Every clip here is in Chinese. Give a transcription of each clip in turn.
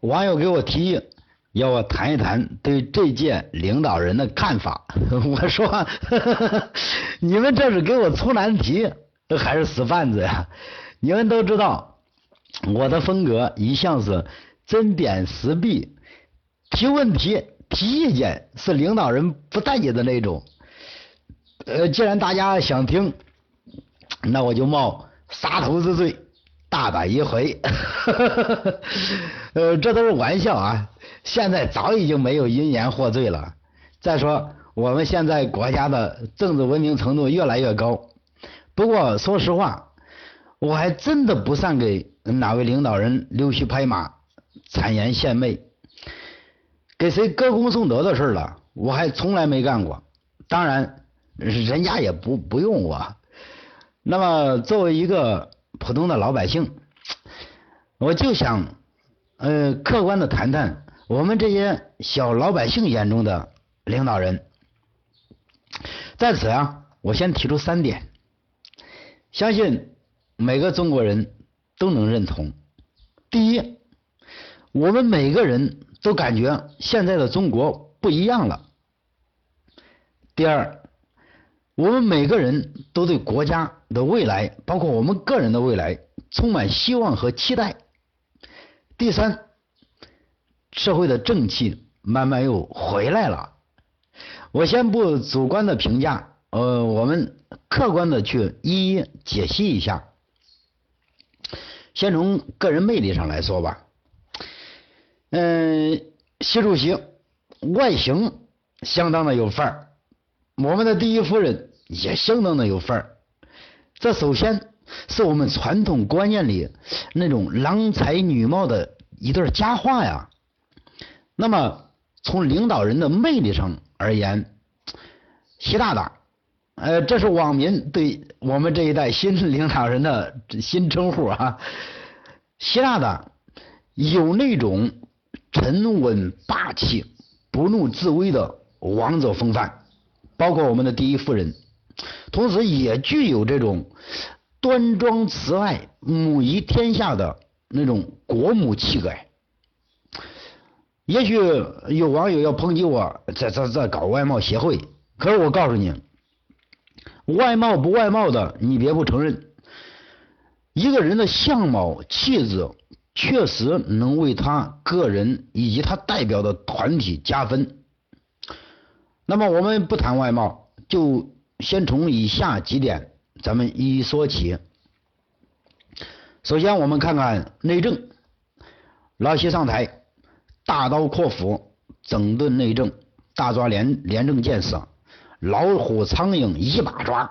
网友给我提议要我谈一谈对这届领导人的看法，我说 你们这是给我出难题还是死贩子呀？你们都知道我的风格一向是针砭时弊，提问题提意见是领导人不待见的那种。呃，既然大家想听，那我就冒杀头之罪。大胆一回，呃，这都是玩笑啊！现在早已经没有因言获罪了。再说，我们现在国家的政治文明程度越来越高。不过说实话，我还真的不善给哪位领导人溜须拍马、谗言献媚，给谁歌功颂德的事了，我还从来没干过。当然，人家也不不用我。那么，作为一个。普通的老百姓，我就想，呃，客观的谈谈我们这些小老百姓眼中的领导人。在此啊，我先提出三点，相信每个中国人都能认同。第一，我们每个人都感觉现在的中国不一样了。第二。我们每个人都对国家的未来，包括我们个人的未来，充满希望和期待。第三，社会的正气慢慢又回来了。我先不主观的评价，呃，我们客观的去一一解析一下。先从个人魅力上来说吧，嗯，习主席外形相当的有范儿。我们的第一夫人也相当的有范儿，这首先是我们传统观念里那种郎才女貌的一对佳话呀。那么从领导人的魅力上而言，习大大，呃，这是网民对我们这一代新领导人的新称呼啊。习大大有那种沉稳霸气、不怒自威的王者风范。包括我们的第一夫人，同时也具有这种端庄慈爱、母仪天下的那种国母气概。也许有网友要抨击我，在这在搞外貌协会，可是我告诉你，外貌不外貌的，你别不承认，一个人的相貌气质确实能为他个人以及他代表的团体加分。那么我们不谈外貌，就先从以下几点咱们一一说起。首先，我们看看内政，老习上台，大刀阔斧整顿内政，大抓廉廉政建设，老虎苍蝇一把抓，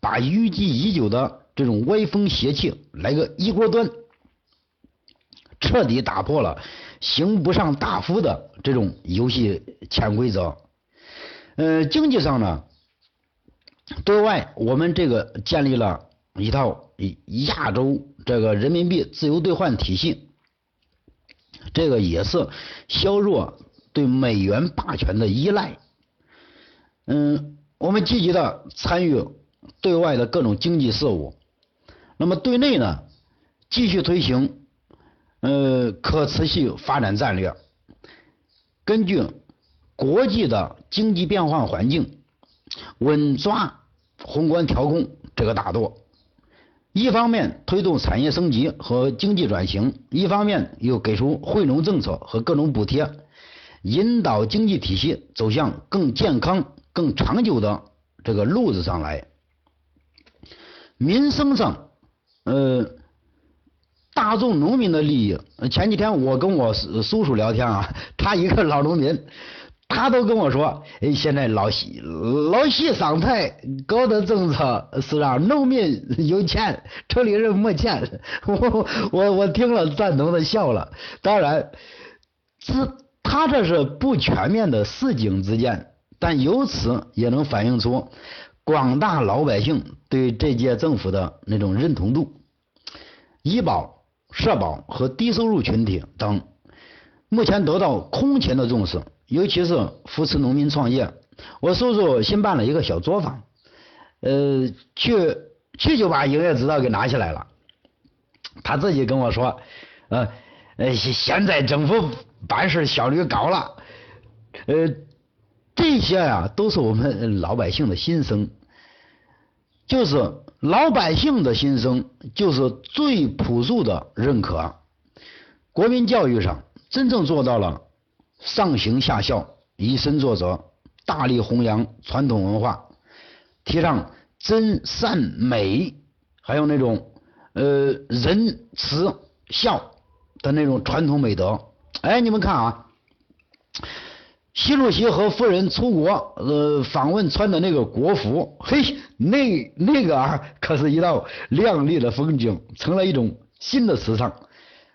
把淤积已久的这种歪风邪气来个一锅端，彻底打破了刑不上大夫的这种游戏潜规则。呃，经济上呢，对外我们这个建立了一套亚洲这个人民币自由兑换体系，这个也是削弱对美元霸权的依赖。嗯，我们积极的参与对外的各种经济事务。那么对内呢，继续推行呃可持续发展战略，根据。国际的经济变化环境，稳抓宏观调控这个大舵，一方面推动产业升级和经济转型，一方面又给出惠农政策和各种补贴，引导经济体系走向更健康、更长久的这个路子上来。民生上，呃，大众农民的利益，前几天我跟我叔叔聊天啊，他一个老农民。他都跟我说，哎，现在老习老习上台搞的政策是让农民有钱，城里人没钱。我我我听了赞同的笑了。当然，这他这是不全面的市井之见，但由此也能反映出广大老百姓对这届政府的那种认同度。医保、社保和低收入群体等，目前得到空前的重视。尤其是扶持农民创业，我叔叔新办了一个小作坊，呃，去去就把营业执照给拿下来了。他自己跟我说，呃呃，现在政府办事效率高了，呃，这些啊都是我们老百姓的心声，就是老百姓的心声，就是最朴素的认可。国民教育上真正做到了上行下效、以身作则，大力弘扬传统文化，提倡真善美，还有那种呃仁慈孝。的那种传统美德，哎，你们看啊，习主席和夫人出国呃访问穿的那个国服，嘿，那那个啊，可是一道亮丽的风景，成了一种新的时尚。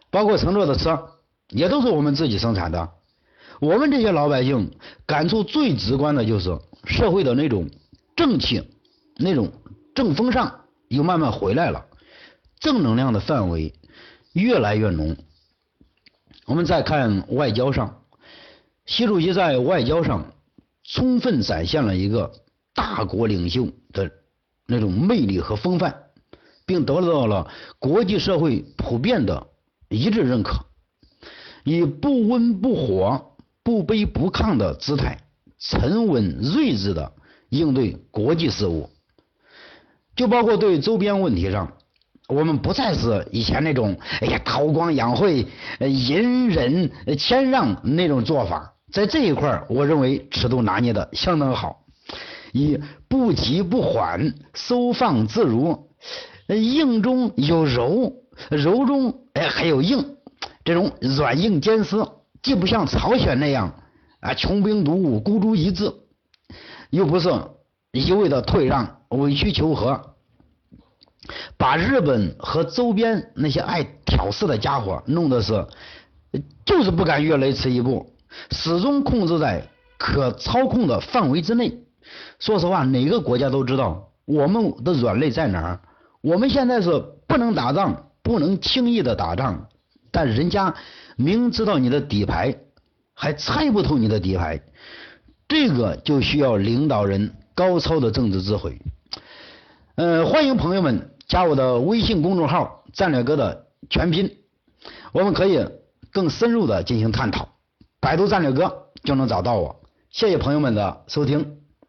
包括乘坐的车，也都是我们自己生产的。我们这些老百姓感触最直观的就是社会的那种正气，那种正风尚又慢慢回来了，正能量的范围越来越浓。我们再看外交上，习主席在外交上充分展现了一个大国领袖的那种魅力和风范，并得到了国际社会普遍的一致认可，以不温不火、不卑不亢的姿态，沉稳睿智的应对国际事务，就包括对周边问题上。我们不再是以前那种哎呀韬光养晦、隐忍谦让那种做法，在这一块我认为尺度拿捏的相当好，以不急不缓、收放自如、硬中有柔、柔中哎还有硬，这种软硬兼施，既不像朝鲜那样啊穷兵黩武、孤注一掷，又不是一味的退让、委曲求和。把日本和周边那些爱挑事的家伙弄的是，就是不敢越雷池一步，始终控制在可操控的范围之内。说实话，哪个国家都知道我们的软肋在哪儿。我们现在是不能打仗，不能轻易的打仗，但人家明知道你的底牌，还猜不透你的底牌，这个就需要领导人高超的政治智慧。嗯，欢迎朋友们。加我的微信公众号“战略哥”的全拼，我们可以更深入的进行探讨。百度“战略哥”就能找到我。谢谢朋友们的收听。